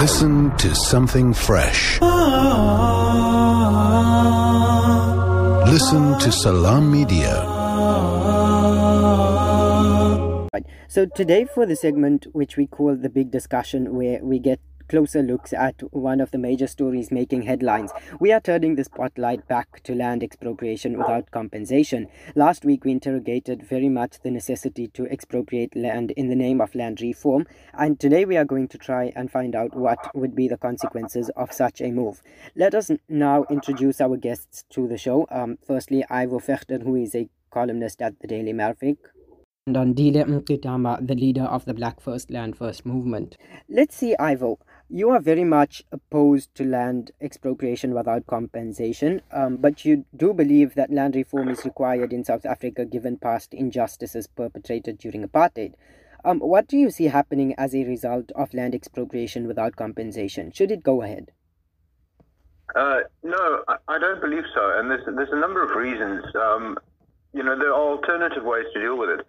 Listen to something fresh. Listen to Salam Media. So today for the segment which we call the big discussion where we get closer looks at one of the major stories making headlines. We are turning the spotlight back to land expropriation without compensation. Last week, we interrogated very much the necessity to expropriate land in the name of land reform, and today we are going to try and find out what would be the consequences of such a move. Let us now introduce our guests to the show. Um, firstly, Ivo Vegter, who is a columnist at the Daily Maverick and Andile Mngxitama, the leader of the Black First Land First movement. Let's see, Ivo you are very much opposed to land expropriation without compensation, um, but you do believe that land reform is required in South Africa given past injustices perpetrated during apartheid. Um, what do you see happening as a result of land expropriation without compensation? Should it go ahead? Uh, no, I, I, don't believe so, and there's there's a number of reasons. Um, you know, there are alternative ways to deal with it.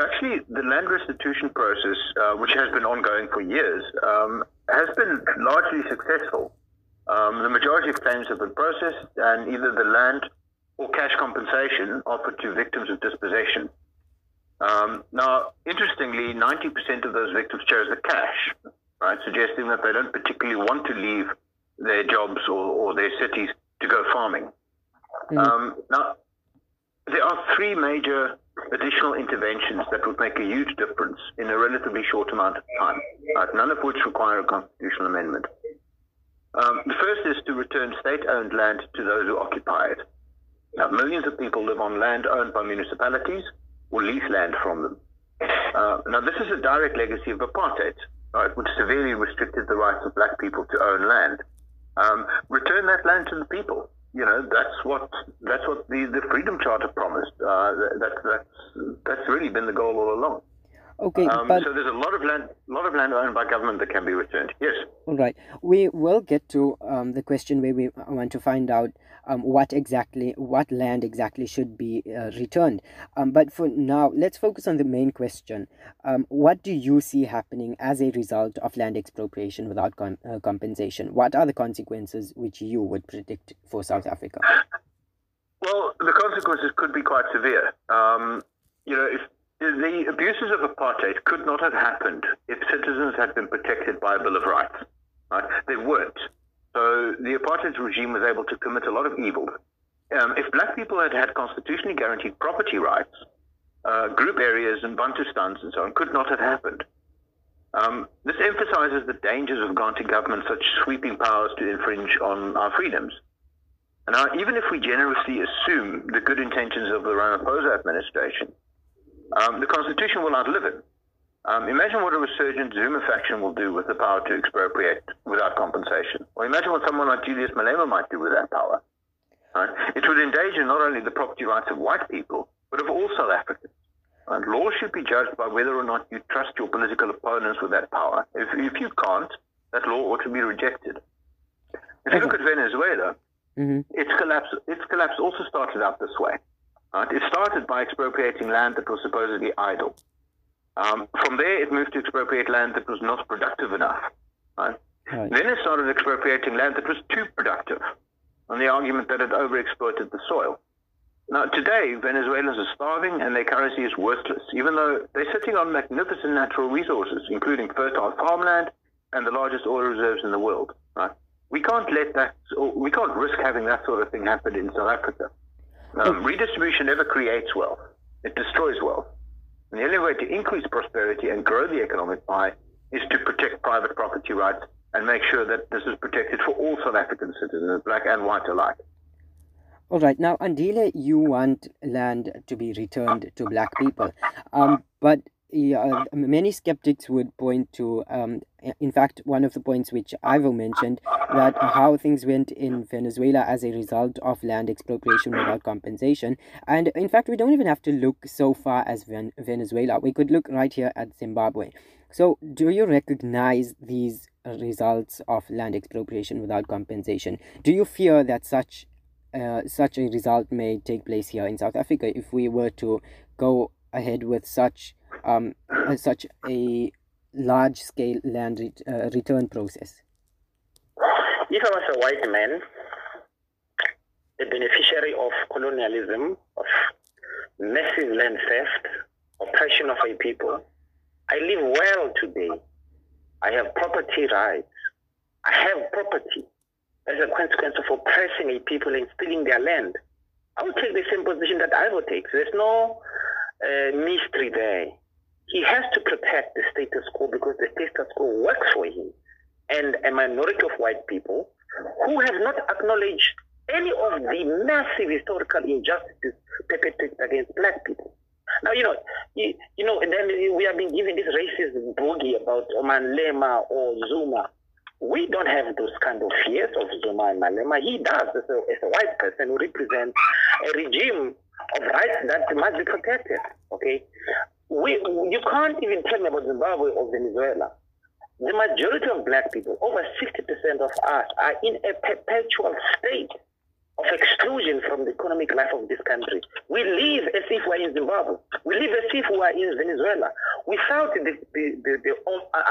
Actually, the land restitution process, uh, which has been ongoing for years, um, has been largely successful. Um, the majority of claims have been processed, and either the land or cash compensation offered to victims of dispossession. Um, now, interestingly, 90% of those victims chose the cash, right, suggesting that they don't particularly want to leave their jobs or, or their cities to go farming. Mm. now, there are three major additional interventions that would make a huge difference in a relatively short amount of time, right? none of which require a constitutional amendment. Um, the first is to return state owned land to those who occupy it. Now, millions of people live on land owned by municipalities or lease land from them. Uh, now, this is a direct legacy of apartheid, right, which severely restricted the rights of black people to own land. Um, return that land to the people you know that's what that's what the, the Freedom Charter promised. Uh, that, that's that's really been the goal all along. Okay, um, but so there's a lot of land, lot of land owned by government that can be returned. Yes. All right. We will get to um, the question where we want to find out um, what exactly, what land exactly should be uh, returned. Um, but for now, let's focus on the main question. Um, what do you see happening as a result of land expropriation without com- uh, compensation? What are the consequences which you would predict for South Africa? Well, the consequences could be quite severe. Um, you know, if the abuses of apartheid could not have happened if citizens had been protected by a Bill of Rights. Right? They weren't. So the apartheid regime was able to commit a lot of evil. Um, if black people had had constitutionally guaranteed property rights, uh, group areas and Bantustans and so on could not have happened. Um, this emphasizes the dangers of granting government such sweeping powers to infringe on our freedoms. And now, even if we generously assume the good intentions of the Ramaphosa administration, um, the Constitution will outlive it. Um, imagine what a resurgent Zuma faction will do with the power to expropriate without compensation. Or imagine what someone like Julius Malema might do with that power. Right? It would endanger not only the property rights of white people, but of all South Africans. And law should be judged by whether or not you trust your political opponents with that power. If, if you can't, that law ought to be rejected. If you look at Venezuela, mm-hmm. its collapse its collapse also started out this way. It started by expropriating land that was supposedly idle. Um, from there, it moved to expropriate land that was not productive enough. Right? Right. Then it started expropriating land that was too productive, on the argument that it overexploited the soil. Now, today, Venezuelans are starving and their currency is worthless, even though they're sitting on magnificent natural resources, including fertile farmland and the largest oil reserves in the world. Right? We can't let that, we can't risk having that sort of thing happen in South Africa. Um, redistribution never creates wealth, it destroys wealth. And the only way to increase prosperity and grow the economic pie is to protect private property rights and make sure that this is protected for all South African citizens, black and white alike. All right. Now, Andile, you want land to be returned to black people. Um, but yeah, many skeptics would point to, um, in fact, one of the points which Ivo mentioned, that how things went in Venezuela as a result of land expropriation without compensation. And in fact, we don't even have to look so far as Ven- Venezuela. We could look right here at Zimbabwe. So, do you recognize these results of land expropriation without compensation? Do you fear that such uh, such a result may take place here in South Africa if we were to go ahead with such um, such a large scale land uh, return process? if I was a white man, a beneficiary of colonialism, of massive land theft, oppression of a people, I live well today. I have property rights. I have property as a consequence of oppressing a people and stealing their land. I would take the same position that Ivo takes. There's no uh, mystery there. He has to protect the status quo because the status quo works for him. And a minority of white people who have not acknowledged any of the massive historical injustices perpetrated against black people. Now, you know, you, you know, and then we have been given this racist boogie about Malema or Zuma. We don't have those kind of fears of Zuma and Malema. He does as a, as a white person who represents a regime of rights that must be protected. Okay, we you can't even tell me about Zimbabwe or Venezuela. The majority of black people, over 60% of us, are in a perpetual state of exclusion from the economic life of this country. We live as if we're in Zimbabwe. We live as if we're in Venezuela without the, the, the, the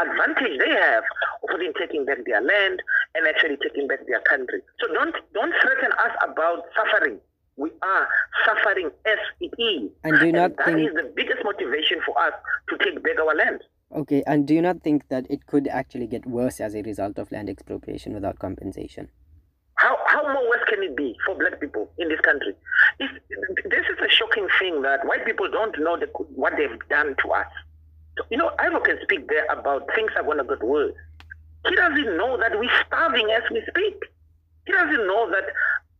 advantage they have of taking back their land and actually taking back their country. So don't don't threaten us about suffering. We are suffering as it is. And do you not and that think... is the biggest motivation for us to take back our land. Okay, and do you not think that it could actually get worse as a result of land expropriation without compensation? How, how more worse can it be for black people in this country? If, this is a shocking thing that white people don't know the, what they've done to us. So, you know, Ivo can speak there about things are going to get worse. He doesn't know that we're starving as we speak. He doesn't know that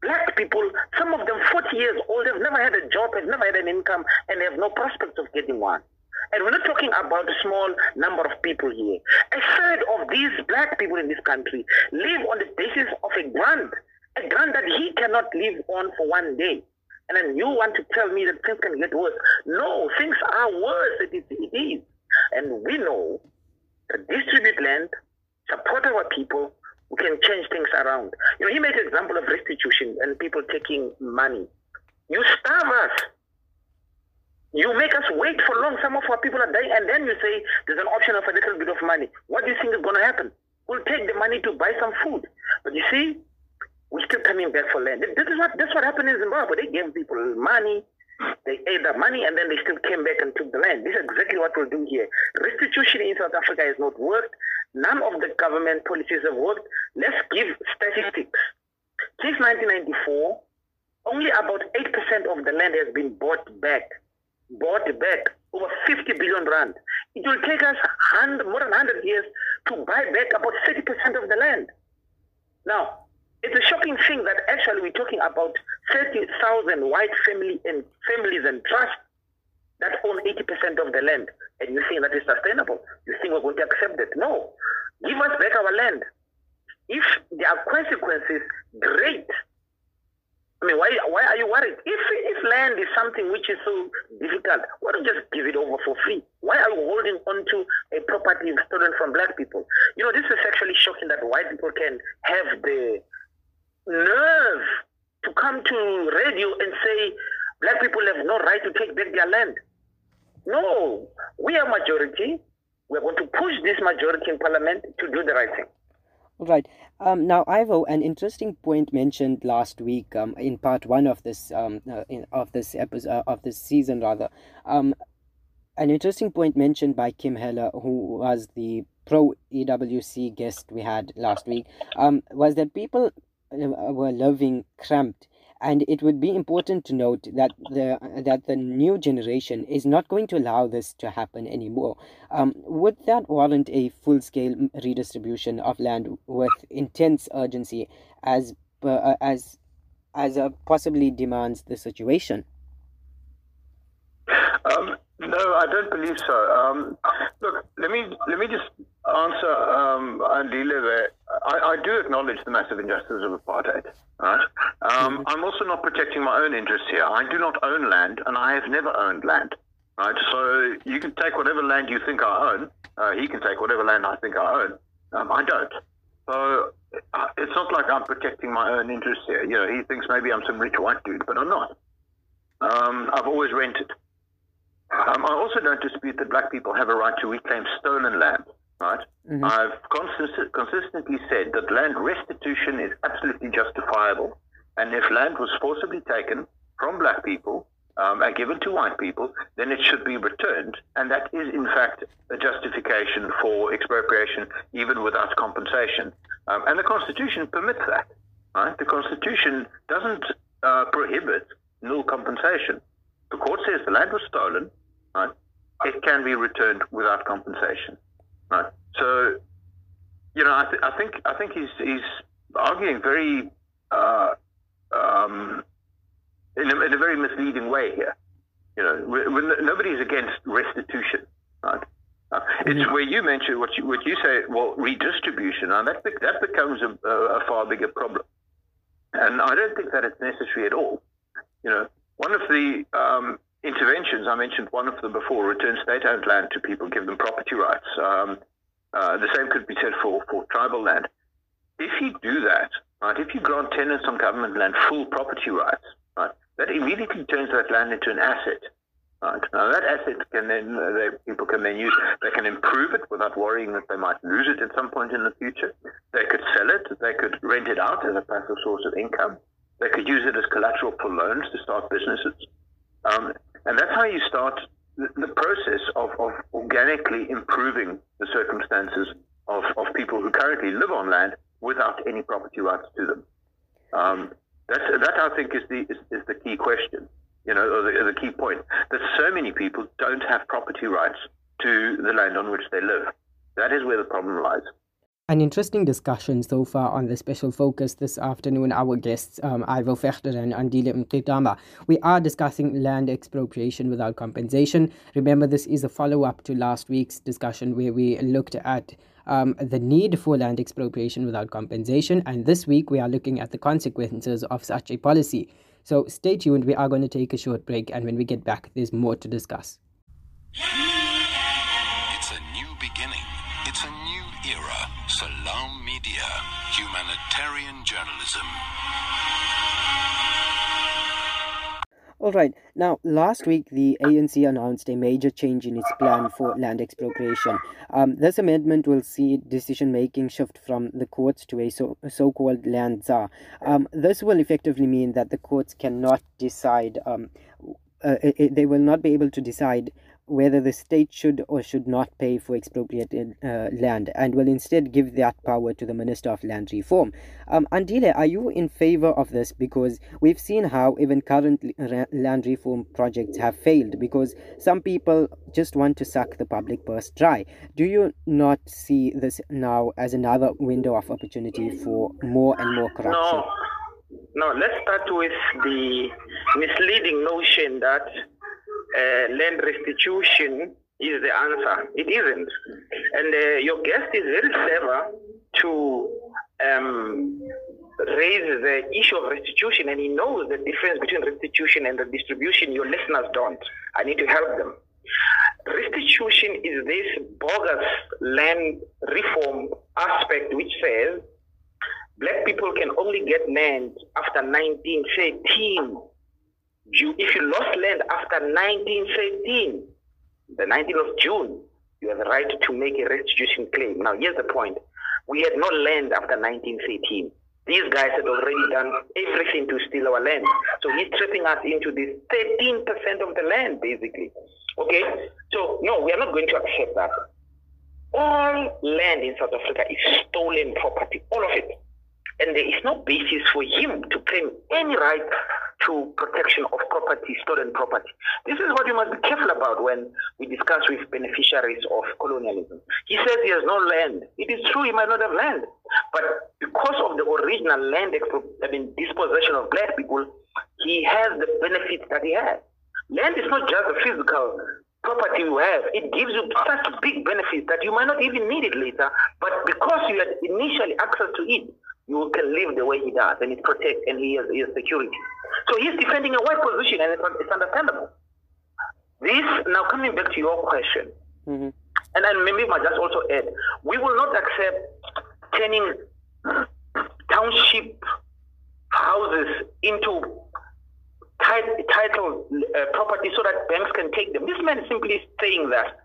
black people, some of them 40 years old, have never had a job, have never had an income, and have no prospect of getting one. And we're not talking about a small number of people here. A third of these black people in this country live on the basis of a grant, a grant that he cannot live on for one day. And then you want to tell me that things can get worse. No, things are worse. It is. It is. And we know that distribute land, support our people, can change things around. You know, he made an example of restitution and people taking money. You starve us. You make us wait for long. Some of our people are dying, and then you say there's an option of a little bit of money. What do you think is going to happen? We'll take the money to buy some food. But you see, we're still coming back for land. This is what this what happened in Zimbabwe. They gave people money, they ate the money, and then they still came back and took the land. This is exactly what we'll do here. Restitution in South Africa has not worked. None of the government policies have worked. Let's give statistics. Since 1994, only about 8% of the land has been bought back bought back over 50 billion rand. It will take us 100, more than 100 years to buy back about 30% of the land. Now, it's a shocking thing that actually we're talking about 30,000 white family and families and trusts that own 80% of the land. And you think that is sustainable? You think we're going to accept it? No. Give us back our land. If there are consequences, great. I mean, why why are you worried? If if land is something which is so difficult, why don't you just give it over for free? Why are you holding on to a property stolen from black people? You know, this is actually shocking that white people can have the nerve to come to radio and say black people have no right to take back their land. No, we are majority. We're going to push this majority in parliament to do the right thing. Right. Um, now, Ivo, an interesting point mentioned last week um, in part one of this um, uh, in, of this episode uh, of this season rather. Um, an interesting point mentioned by Kim Heller, who was the pro EWC guest we had last week, um, was that people were living cramped and it would be important to note that the that the new generation is not going to allow this to happen anymore. Um, would that warrant a full-scale redistribution of land with intense urgency, as uh, as as uh, possibly demands the situation? Um, no, I don't believe so. Um, look, let me let me just answer um, Andile there. I, I, do acknowledge the massive injustice of apartheid. Right? Um, mm-hmm. I'm also not protecting my own interests here. I do not own land, and I have never owned land. Right? So you can take whatever land you think I own. Uh, he can take whatever land I think I own. Um, I don't. So uh, it's not like I'm protecting my own interests here. You know, he thinks maybe I'm some rich white dude, but I'm not. Um, I've always rented. Um, I also don't dispute that black people have a right to reclaim stolen land. right? Mhm. I've consist- consistently said that land restitution is absolutely justifiable, and if land was forcibly taken from black people um, and given to white people, then it should be returned, and that is in fact a justification for expropriation, even without compensation. Um, and the Constitution permits that. Right? The Constitution doesn't uh, prohibit nil compensation. The court says the land was stolen, right? It can be returned without compensation, right? So, you know, I, th- I think I think he's he's arguing very uh, um, in, a, in a very misleading way here. You know, when, when nobody's against restitution, right? Uh, it's where you mentioned what you what you say. Well, redistribution, and that that becomes a, a far bigger problem. And I don't think that it's necessary at all. You know, one of the um, interventions I mentioned, one of them before, return state-owned land to people, give them property rights. Um, uh, the same could be said for, for tribal land. If you do that, right, if you grant tenants on government land full property rights, right, that immediately turns that land into an asset. Right. Now that asset can then uh, they, people can then use. They can improve it without worrying that they might lose it at some point in the future. They could sell it. They could rent it out as a passive source of income. They could use it as collateral for loans to start businesses. Um, and that's how you start the, process of, of organically improving the circumstances of, of people who currently live on land without any property rights to them. Um, that I think is the is, is the key question, you know, or the, the key point that so many people don't have property rights to the land on which they live. That is where the problem lies. An interesting discussion so far on the special focus this afternoon. Our guests, um, Ivo Vegter and Andile Mngxitama. We are discussing land expropriation without compensation. Remember, this is a follow up to last week's discussion where we looked at um, the need for land expropriation without compensation. And this week, we are looking at the consequences of such a policy. So stay tuned. We are going to take a short break. And when we get back, there's more to discuss. Salam Media. Humanitarian journalism. All right. Now, last week, the ANC announced a major change in its plan for land expropriation. Um, this amendment will see decision making shift from the courts to a so, called land czar. Um, this will effectively mean that the courts cannot decide, um, uh, it, they will not be able to decide whether the state should or should not pay for expropriated uh, land and will instead give that power to the Minister of Land Reform. Um, Andile, are you in favor of this? Because we've seen how even current land reform projects have failed because some people just want to suck the public purse dry. Do you not see this now as another window of opportunity for more and more corruption? No, no. Let's start with the misleading notion that uh, land restitution is the answer. It isn't. And uh, your guest is very clever to um, raise the issue of restitution, and he knows the difference between restitution and the distribution. Your listeners don't. I need to help them. Restitution is this bogus land reform aspect which says black people can only get land after 1913 you, if you lost land after 1913, the 19th of June, you have the right to make a restitution claim. Now, here's the point. We had no land after 1913. These guys had already done everything to steal our land. So he's tripping us into this 13% of the land, basically. Okay? So, no, we are not going to accept that. All land in South Africa is stolen property, all of it. And there is no basis for him to claim any right to protection of property, stolen property. This is what you must be careful about when we discuss with beneficiaries of colonialism. He says he has no land. It is true he might not have land, but because of the original land I mean, dispossession of black people, he has the benefits that he has. Land is not just a physical property you have. It gives you such big benefits that you might not even need it later, but because you had initially access to it, you can live the way he does, and it protects, and he has, he has security. So he's defending a white position, and it's, it's understandable. This, now coming back to your question, Mhm. and then maybe I just also add, we will not accept turning township houses into tit- title uh, property so that banks can take them. This man is simply saying that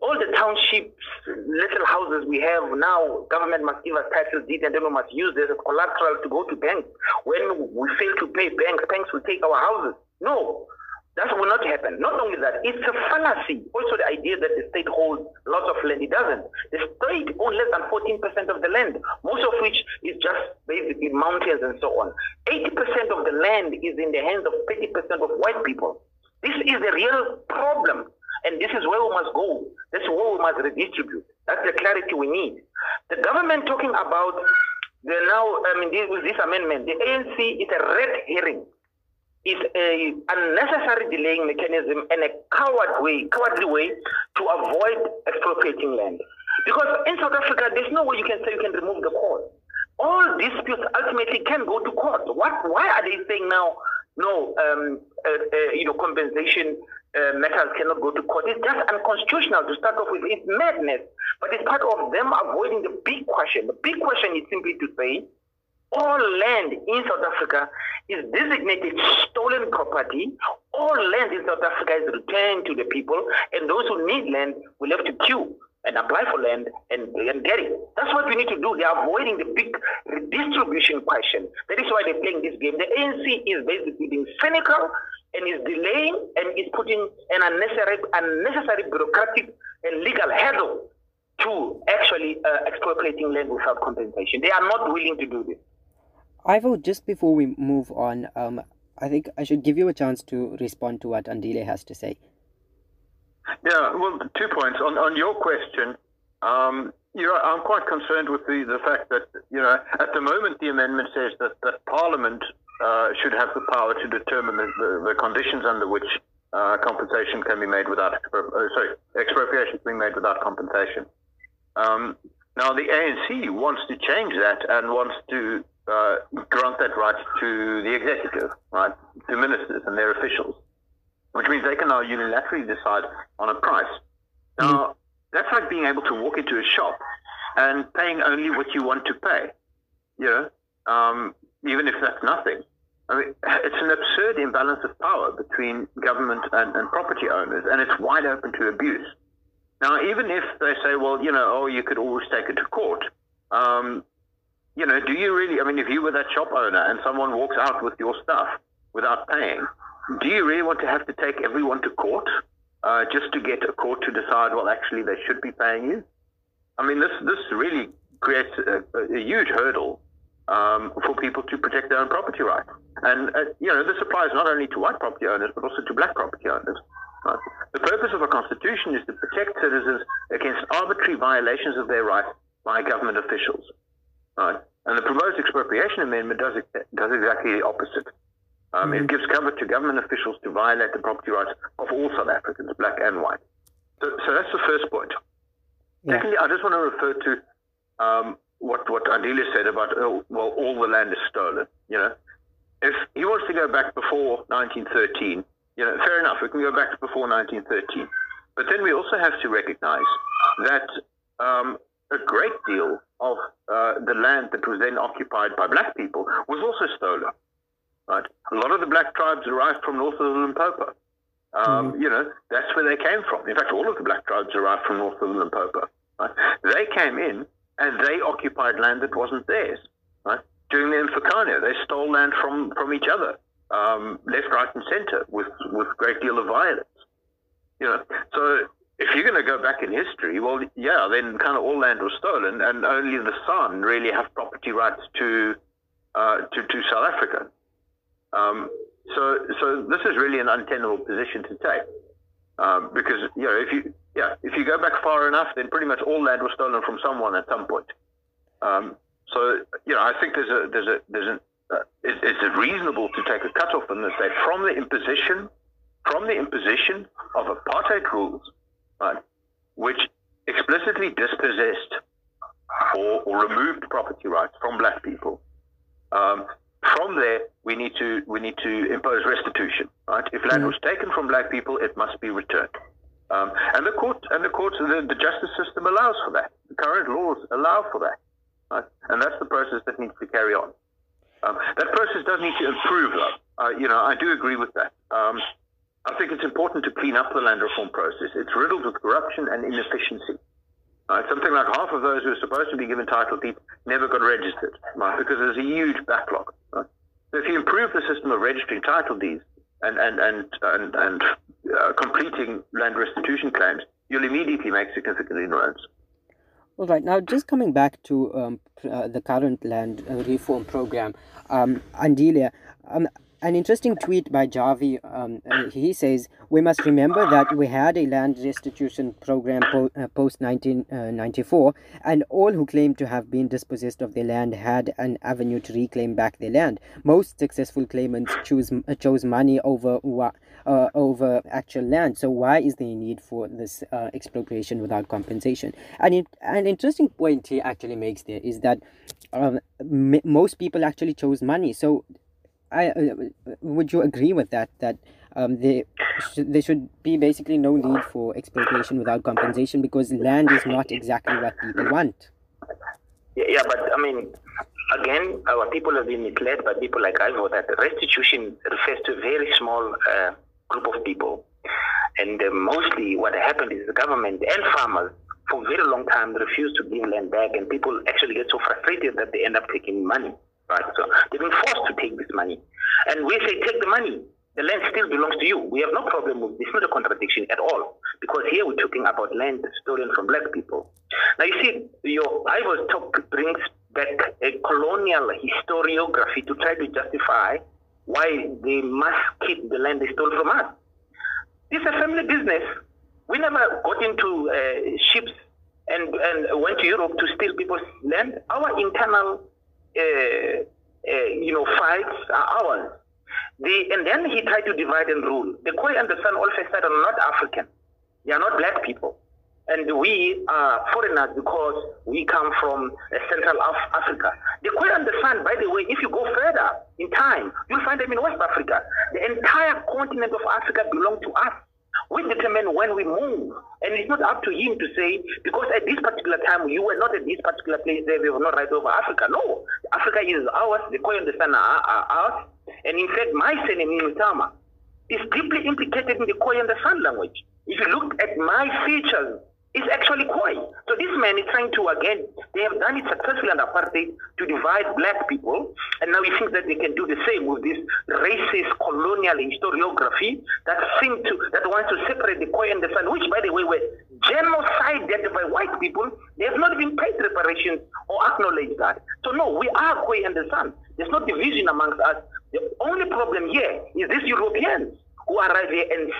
all the townships, little houses we have now, government must give us title deed and then we must use this as collateral to go to banks. When we fail to pay banks, banks will take our houses. No, that will not happen. Not only that, it's a fallacy. Also, the idea that the state holds lots of land, it doesn't. The state owns less than 14% of the land, most of which is just basically mountains and so on. 80% of the land is in the hands of 30% of white people. This is the real problem. And this is where we must go. This is where we must redistribute. That's the clarity we need. The government talking about the now, I mean, this, with this amendment, the ANC is a red herring is a unnecessary delaying mechanism and a coward way, cowardly way to avoid expropriating land. Because in South Africa, there's no way you can say you can remove the court. All disputes ultimately can go to court. What? Why are they saying now? No, um, uh, uh, you know, compensation uh, matters cannot go to court. It's just unconstitutional to start off with. It's madness. But it's part of them avoiding the big question. The big question is simply to say all land in South Africa is designated stolen property. All land in South Africa is returned to the people, and those who need land will have to queue and apply for land and, and get it. That's what we need to do. They're avoiding the big redistribution question. That is why they're playing this game. The ANC is basically being cynical and is delaying and is putting an unnecessary, unnecessary bureaucratic and legal hurdle to actually uh, expropriating land without compensation. They are not willing to do this. Ivo, just before we move on, um, I think I should give you a chance to respond to what Andile has to say. Yeah, well, two points. On, on your question, um, you know, I'm quite concerned with the, the fact that, you know, at the moment the amendment says that, that Parliament uh, should have the power to determine the, the, the conditions under which uh, compensation can be made without, uh, sorry, expropriation can be made without compensation. Um, now, the ANC wants to change that and wants to uh, grant that right to the executive, right, to ministers and their officials, which means they can now unilaterally decide on a price. Now, mm that's like being able to walk into a shop and paying only what you want to pay, you know, um, even if that's nothing. I mean, it's an absurd imbalance of power between government and, and property owners, and it's wide open to abuse. Now, even if they say, well, you know, oh, you could always take it to court, um, you know, do you really? I mean, if you were that shop owner and someone walks out with your stuff without paying, do you really want to have to take everyone to court uh, just to get a court to decide? Well, actually, they should be paying you. I mean, this this really creates a, a huge hurdle um, for people to protect their own property rights. And uh, you know, this applies not only to white property owners but also to black property owners. Right? The purpose of a constitution is to protect citizens against arbitrary violations of their rights by government officials. Right? And the proposed expropriation amendment does, does exactly the opposite. Um. It gives cover to government officials to violate the property rights of all South Africans, black and white. So, so that's the first point. Yeah. Secondly, I just want to refer to um, what what Andile said about oh, well, all the land is stolen. You know, if he wants to go back before 1913, you know, fair enough. We can go back to before 1913, but then we also have to recognise that um, a great deal of uh, the land that was then occupied by black people was also stolen. Right, a lot of the black tribes arrived from north of the Limpopo. Um, mm-hmm. You know, that's where they came from. In fact, all of the black tribes arrived from north of the Limpopo. Right? They came in and they occupied land that wasn't theirs. Right? During the Imfecane, they stole land from, from each other, um, left, right, and center, with with great deal of violence. You know, so if you're going to go back in history, well, yeah, then kind of all land was stolen, and only the San really have property rights to uh, to, to South Africa. Um, so, so this is really an untenable position to take, um, because you know if you yeah if you go back far enough, then pretty much all land was stolen from someone at some point. Um, so you know I think there's a there's a there's an uh, it, it's reasonable to take a cutoff and say from the imposition from the imposition of apartheid rules right, which explicitly dispossessed or, or removed property rights from black people. Um, from there, we need to we need to impose restitution. Right? If land mm was taken from black people, it must be returned. Um, and the court and the courts, the, the, justice system allows for that. The current laws allow for that, right? and that's the process that needs to carry on. Um, that process does need to improve, though. Uh, you know, I do agree with that. Um, I think it's important to clean up the land reform process. It's riddled with corruption and inefficiency. Right? Something like half of those who are supposed to be given title deed never got registered, right? because there's a huge backlog. Right? So if you improve the system of registering title deeds and and and and, and uh, completing land restitution claims, you'll immediately make significant inroads. All right. Now, just coming back to um, uh, the current land uh, reform program, um, Andelia, um, an interesting tweet by Javi. Um, uh, he says, We must remember that we had a land restitution program po- uh, post 1994, uh, and all who claimed to have been dispossessed of their land had an avenue to reclaim back their land. Most successful claimants choose, uh, chose money over, uh, over actual land. So, why is there a need for this uh, expropriation without compensation? And it, an interesting point he actually makes there is that um, m- most people actually chose money. So, I uh, would you agree with that? That um, there, sh- there should be basically no need for exploitation without compensation because land is not exactly what people want. Yeah, but I mean, again, our people have been misled by people like Ivo that restitution refers to a very small uh, group of people. And uh, mostly what happened is the government and farmers for a very long time refused to give land back, and people actually get so frustrated that they end up taking money. Right. So they've been forced to take this money. And we say, take the money. The land still belongs to you. We have no problem with this. It's not a contradiction at all. Because here we're talking about land stolen from black people. Now you see, your Ivo's talk brings back a colonial historiography to try to justify why they must keep the land they stole from us. This is a family business. We never got into uh, ships and, and went to Europe to steal people's land. Our internal you know, fights are ours. The, and then he tried to divide and rule. The Khoi and the San all of a are not African. They are not black people. And we are foreigners because we come from uh, Central Af- Africa. The Khoi and the San, by the way, if you go further in time, you'll find them in West Africa. The entire continent of Africa belongs to us. We determine when we move. And it's not up to him to say, because at this particular time you were not at this particular place there, we were not right over Africa. No. Africa is ours, the Khoi and the San are, are ours. And in fact, my surname, Mngxitama, is deeply implicated in the Khoi and the San language. If you look at my features, it's actually Khoi. So this man is trying to, again, they have done it successfully under apartheid to divide black people, and now he thinks that they can do the same with this racist colonial historiography that seem to, that wants to separate the Khoi and the San, which, by the way, were genocided by white people. They have not even paid reparations or acknowledged that. So no, we are Khoi and the San. There's no division amongst us. The only problem here is these Europeans who arrive here and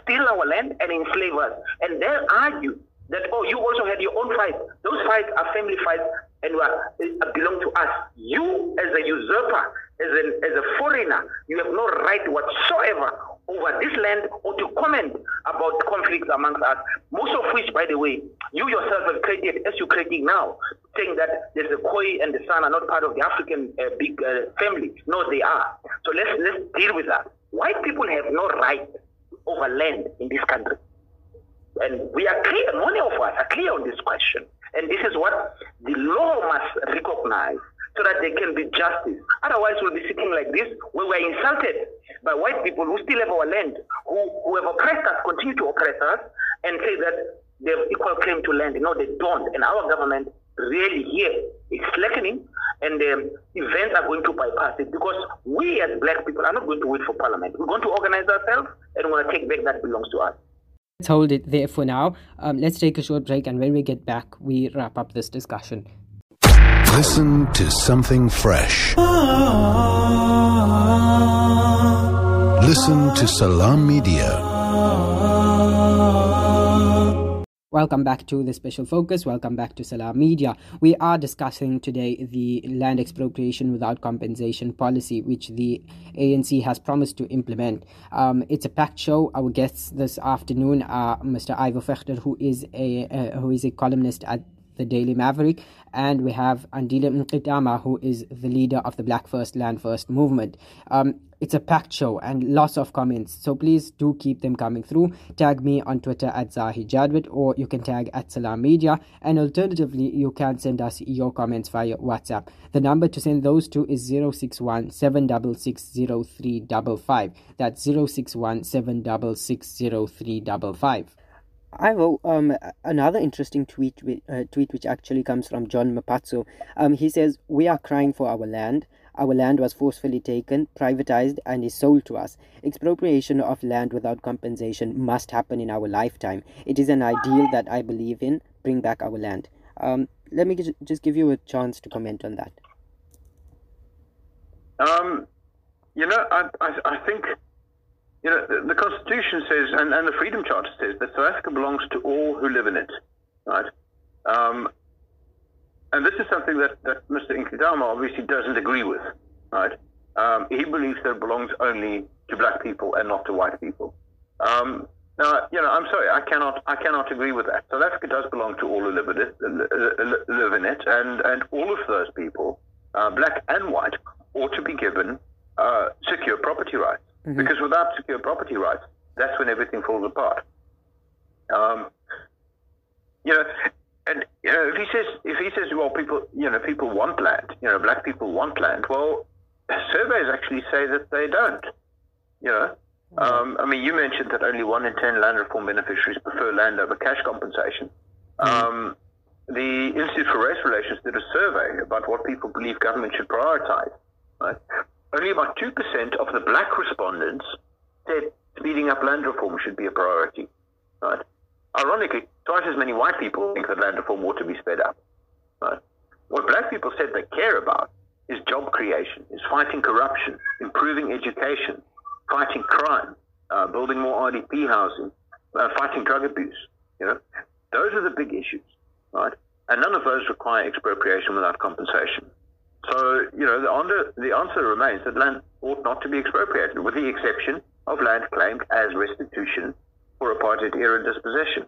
steal our land and enslave us. And they argue that, oh, you also had your own fights. Those fights are family fights and are, uh, belong to us. You, as a usurper, as, an, as a foreigner, you have no right whatsoever over this land or to comment about conflicts amongst us. Most of which, by the way, you yourself have created, as you're creating now, saying that there's the Khoi and the San are not part of the African uh, big uh, family. No, they are. So let's let's deal with that. White people have no right over land in this country. And we are clear, many of us are clear on this question. And this is what the law must recognize so that there can be justice. Otherwise, we'll be sitting like this where we're insulted by white people who still have our land, who, who have oppressed us, continue to oppress us, and say that they have equal claim to land. No, they don't. And our government really here is slackening, and um, events are going to bypass it because we as black people are not going to wait for parliament. We're going to organize ourselves and we're going to take back that belongs to us. Let's hold it there for now. Um, let's take a short break, and when we get back, we wrap up this discussion. Listen to something fresh. Listen to Salam Media. Welcome back to the special focus. Welcome back to Salam Media. We are discussing today the land expropriation without compensation policy, which the ANC has promised to implement. Um, it's a packed show. Our guests this afternoon are Mr. Ivo Vegter, who is a uh, who is a columnist at the Daily Maverick, and we have Andile Mngxitama, who is the leader of the Black First Land First movement. Um, it's a packed show and lots of comments, so please do keep them coming through. Tag me on Twitter at Zahid Jadwat, or you can tag at Salam Media, and alternatively, you can send us your comments via WhatsApp. The number to send those to is 061 766 That's 061 766 I have um, another interesting tweet, uh, tweet which actually comes from John Mapatso. Um, he says, We are crying for our land. Our land was forcefully taken, privatized, and is sold to us. Expropriation of land without compensation must happen in our lifetime. It is an ideal that I believe in. Bring back our land. Um, let me just give you a chance to comment on that. Um, you know, I, I, I think you know, the, the Constitution says, and, and the Freedom Charter says, that South Africa belongs to all who live in it, right? Um, and this is something that, that Mr. Mngxitama obviously doesn't agree with, right? Um, he believes that it belongs only to black people and not to white people. Um, now, you know, I'm sorry, I cannot, I cannot agree with that. South Africa does belong to all who live in it, live in it and, and all of those people, uh, black and white, ought to be given uh, secure property rights. Mm-hmm. Because without secure property rights, that's when everything falls apart. Um, you know, and you know, if he says if he says, well, people, you know, people want land, you know, black people want land. Well, surveys actually say that they don't. You know, um, I mean, you mentioned that only one in ten land reform beneficiaries prefer land over cash compensation. Mm-hmm. Um, the Institute for Race Relations did a survey about what people believe government should prioritize. Right? only about 2% of the black respondents said speeding up land reform should be a priority. Right? Ironically, twice as many white people think that land reform ought to be sped up. Right? What black people said they care about is job creation, is fighting corruption, improving education, fighting crime, uh, building more RDP housing, uh, fighting drug abuse. You know, those are the big issues, right? And none of those require expropriation without compensation. So, you know, the answer, the answer remains that land ought not to be expropriated, with the exception of land claimed as restitution for apartheid era dispossession.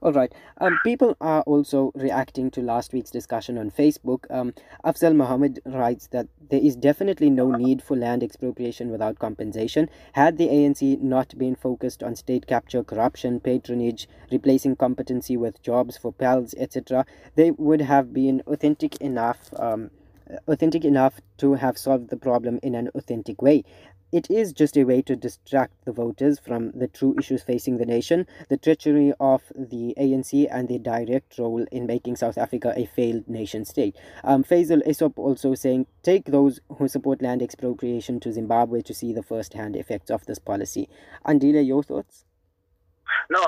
All right. Um, people are also reacting to last week's discussion on Facebook. Um, Afzal Mohammed writes that there is definitely no need for land expropriation without compensation. Had the ANC not been focused on state capture, corruption, patronage, replacing competency with jobs for pals, etc., they would have been authentic enough. Um, authentic enough to have solved the problem in an authentic way. It is just a way to distract the voters from the true issues facing the nation, the treachery of the ANC, and their direct role in making South Africa a failed nation state. Um, Faisal Essop also saying, take those who support land expropriation to Zimbabwe to see the first hand effects of this policy. Andile, your thoughts? No,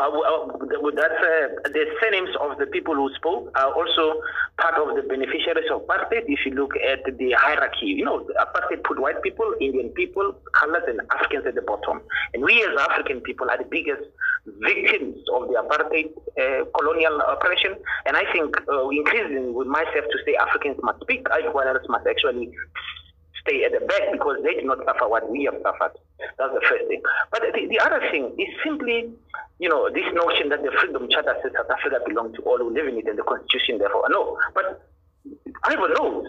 that's uh, the surnames of the people who spoke are also part of the beneficiaries of apartheid. If you look at the hierarchy, you know, apartheid put white people, Indian people, colors, and Africans at the bottom. And we as African people are the biggest victims of the apartheid uh, colonial oppression. And I think uh, increasingly with myself to say Africans must speak, else must actually stay at the back because they did not suffer what we have suffered. That's the first thing. But the, the other thing is simply, you know, this notion that the Freedom Charter says South Africa belongs to all who live in it and the Constitution therefore. No. But Ivo knows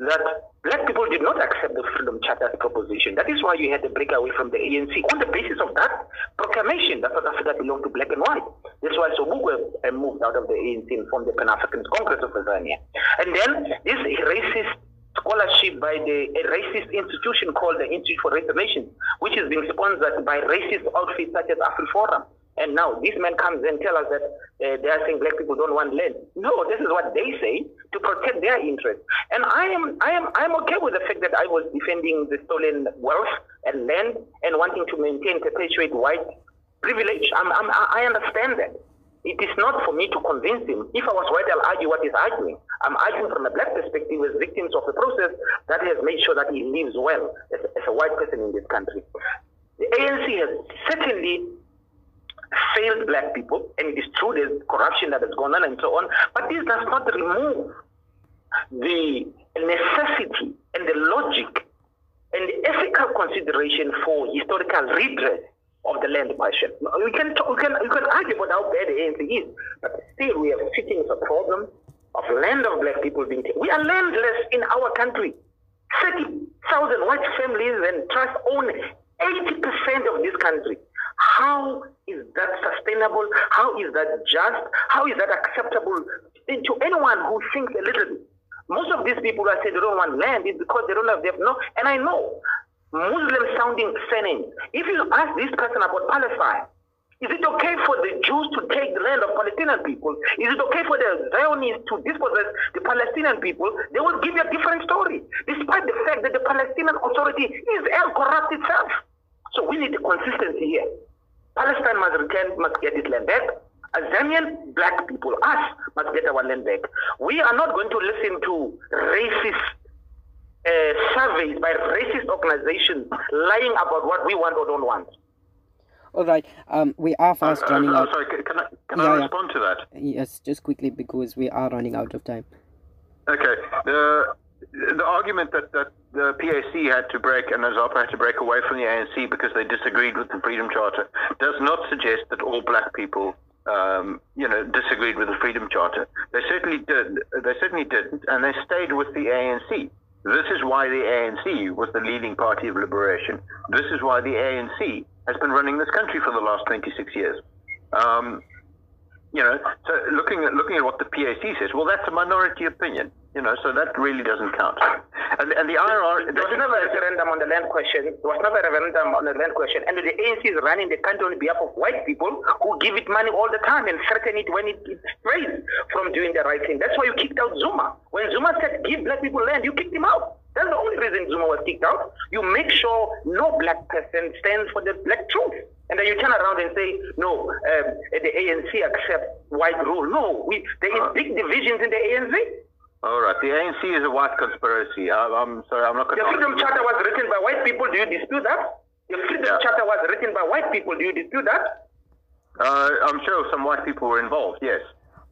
that black people did not accept the Freedom Charter's proposition. That is why you had to break away from the ANC on the basis of that proclamation that South Africa belonged to black and white. That's why Sobukwe moved out of the ANC and formed the Pan African Congress of Azania. And then this racist scholarship by the a racist institution called the Institute for Race Relations, which is being sponsored by racist outfits such as AfriForum. And now this man comes and tells us that uh, they are saying black people don't want land. No, this is what they say to protect their interests. And I am, I am, I am okay with the fact that I was defending the stolen wealth and land and wanting to maintain, perpetuate white privilege. I'm, I'm, I understand that. It is not for me to convince him. If I was white, I'll argue what he's arguing. I'm arguing from a black perspective as victims of the process that has made sure that he lives well as, as a white person in this country. The ANC has certainly failed black people, and it is true there's corruption that has gone on and so on, but this does not remove the necessity and the logic and the ethical consideration for historical redress of the land question. We can talk, we can we can argue about how bad the ANC is, but still we are sitting with a problem of land of black people being taken. We are landless in our country. 30,000 white families and trust own 80% of this country. How is that sustainable? How is that just? How is that acceptable to anyone who thinks a little bit? Most of these people who say they don't want land is because they don't have, they have no, and I know Muslim sounding surnames. If you ask this person about Palestine, is it okay for the Jews to take the land of Palestinian people? Is it okay for the Zionists to dispossess the Palestinian people? They will give you a different story, despite the fact that the Palestinian Authority is corrupt itself. So we need the consistency here. Palestine must return, must get its land back. Azanian black people, us, must get our land back. We are not going to listen to racist uh, surveys by racist organizations lying about what we want or don't want. All right. Um, we are fast uh, running uh, out. Sorry, can I, can yeah, I respond yeah. to that? Yes, just quickly because we are running out of time. Okay. The the argument that, that the PAC had to break and ZAPA had to break away from the ANC because they disagreed with the Freedom Charter does not suggest that all black people, um, you know, disagreed with the Freedom Charter. They certainly did. They certainly didn't, and they stayed with the ANC. This is why the ANC was the leading party of liberation. This is why the ANC has been running this country for the last 26 years. Um, you know, so looking at looking at what the PAC says, well, that's a minority opinion. You know, so that really doesn't count. And, and the IRR, there was never a referendum on the land question. There was never a referendum on the land question. And the ANC is running the country on behalf of white people who give it money all the time and threaten it when it, it strays from doing the right thing. That's why you kicked out Zuma. When Zuma said give black people land, you kicked him out. That's the only reason Zuma was kicked out. You make sure no black person stands for the black truth. And then you turn around and say, no, um, the ANC accepts white rule. No, we, there is big divisions in the ANC. All right. The ANC is a white conspiracy. I, am sorry, I'm not going to. The Freedom Charter was written by white people. Do you dispute that? The Freedom yeah. Charter was written by white people. Do you dispute that? Uh, I'm sure some white people were involved. Yes.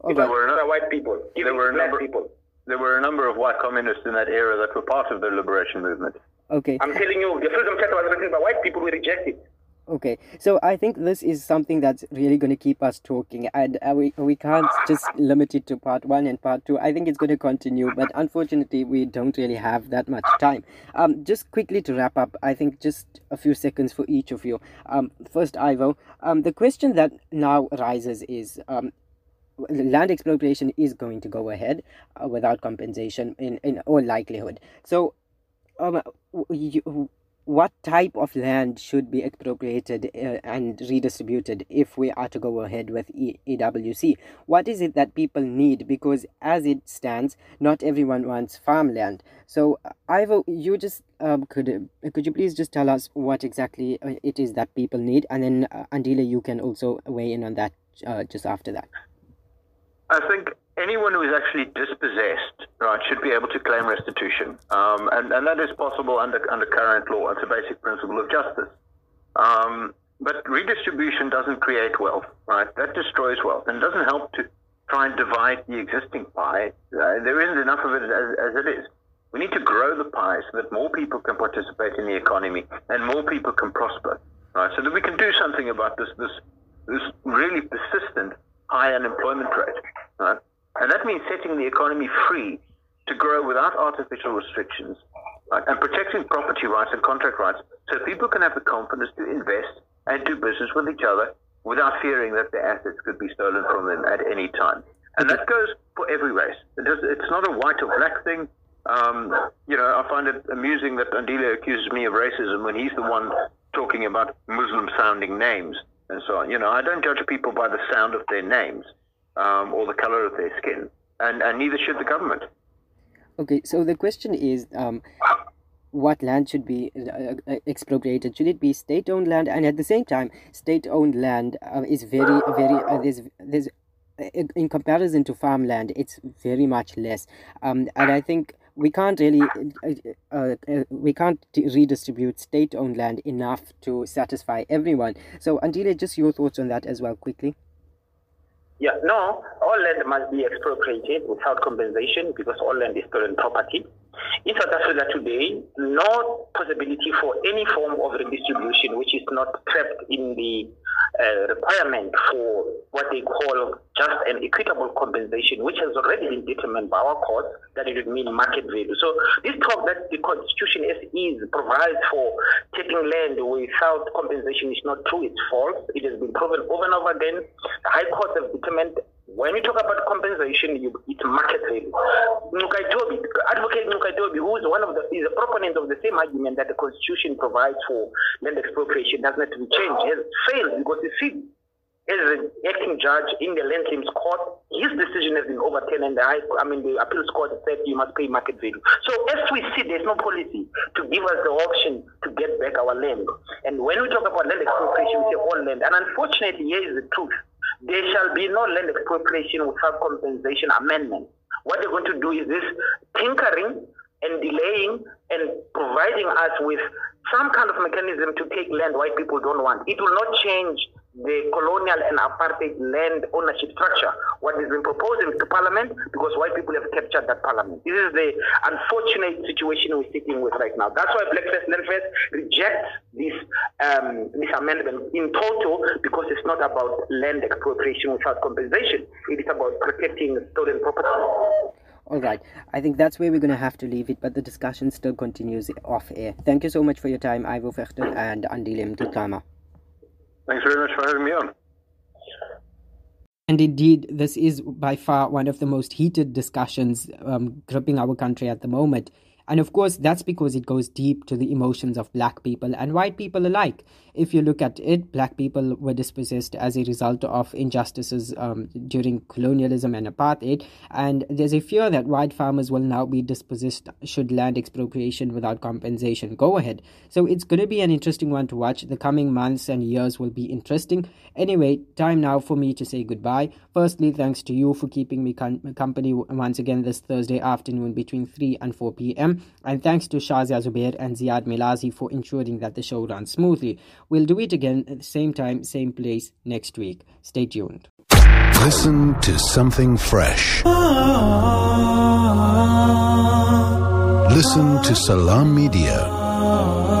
Okay. There were no, white people. There were a number, people there were a number of white communists in that era that were part of the liberation movement. Okay. I'm telling you, the freedom charter was written by white people. We rejected it. Okay, so I think this is something that's really going to keep us talking, and uh, we we can't just limit it to part one and part two. I think it's going to continue, but unfortunately, we don't really have that much time. Um, just quickly to wrap up, I think just a few seconds for each of you. Um, first, Ivo, um, the question that now arises is um, land expropriation is going to go ahead uh, without compensation in, in all likelihood. So, um, you, what type of land should be expropriated uh, and redistributed if we are to go ahead with e- EWC? What is it that people need? Because as it stands, not everyone wants farmland. So, Ivo, you just um, could could you please just tell us what exactly uh, it is that people need, and then uh, you can also weigh in on that uh, just after that. I think anyone who is actually dispossessed, right, should be able to claim restitution, um, and and that is possible under under current law. It's a basic principle of justice. Um, but redistribution doesn't create wealth, right? That destroys wealth and doesn't help to try and divide the existing pie. Uh, there isn't enough of it as, as it is. We need to grow the pie so that more people can participate in the economy and more people can prosper, right? So that we can do something about this this this really persistent high unemployment rate. Right? And that means setting the economy free to grow without artificial restrictions right? and protecting property rights and contract rights so people can have the confidence to invest and do business with each other without fearing that their assets could be stolen from them at any time. And that goes for every race. It does, it's not a white or black thing. Um, you know, I find it amusing that Andile accuses me of racism when he's the one talking about Muslim sounding names and so on. You know, I don't judge people by the sound of their names um, or the color of their skin, and, and neither should the government. Okay, so the question is, um, what land should be uh, uh expropriated? Should it be state-owned land? And at the same time, state-owned land uh, is very, very uh, there's there's in comparison to farmland, it's very much less. Um, and I think we can't really uh, uh, uh, we can't redistribute state-owned land enough to satisfy everyone. So, Andile, just your thoughts on that as well, quickly. Yeah, no, all land must be expropriated without compensation because all land is stolen property. In South Africa today, no possibility for any form of redistribution which is not trapped in the uh, requirement for what they call just and equitable compensation, which has already been determined by our courts that it would mean market value. So this talk that the Constitution as is provides for taking land without compensation is not true. It's false. It has been proven over and over again. The High Court has determined when we talk about compensation, you, it's market value. Ngcukaitobi, Advocate Ngcukaitobi, who is one of the is a proponent of the same argument that the Constitution provides for land expropriation does not be changed, has failed because you see, as an acting judge in the land claims court, his decision has been overturned, and the I mean the appeals court said you must pay market value. So as we see, there's no policy to give us the option to get back our land. And when we talk about land expropriation, we say all land, and unfortunately, here is the truth there shall be no land expropriation without compensation amendment. What they're going to do is this tinkering and delaying and providing us with some kind of mechanism to take land white people don't want. It will not change the colonial and apartheid land ownership structure. What has been proposed to Parliament because white people have captured that Parliament. This is the unfortunate situation we're sitting with right now. That's why Black First Land First rejects this um, this amendment in total because it's not about land expropriation without compensation. It is about protecting stolen property. All right. I think that's where we're going to have to leave it, but the discussion still continues off air. Thank you so much for your time, Ivo Vegter and Andile Mngxitama. Thanks very much for having me on. And indeed, this is by far one of the most heated discussions um, gripping our country at the moment. And of course, that's because it goes deep to the emotions of black people and white people alike. If you look at it, black people were dispossessed as a result of injustices um, during colonialism and apartheid. And there's a fear that white farmers will now be dispossessed should land expropriation without compensation go ahead. So it's going to be an interesting one to watch. The coming months and years will be interesting. Anyway, time now for me to say goodbye. Firstly, thanks to you for keeping me com- company once again this Thursday afternoon between 3 and 4 p.m. And thanks to Shazia Zubair and Ziad Milazi for ensuring that the show runs smoothly. We'll do it again at the same time, same place next week. Stay tuned. Listen to something fresh. Listen to Salaamedia.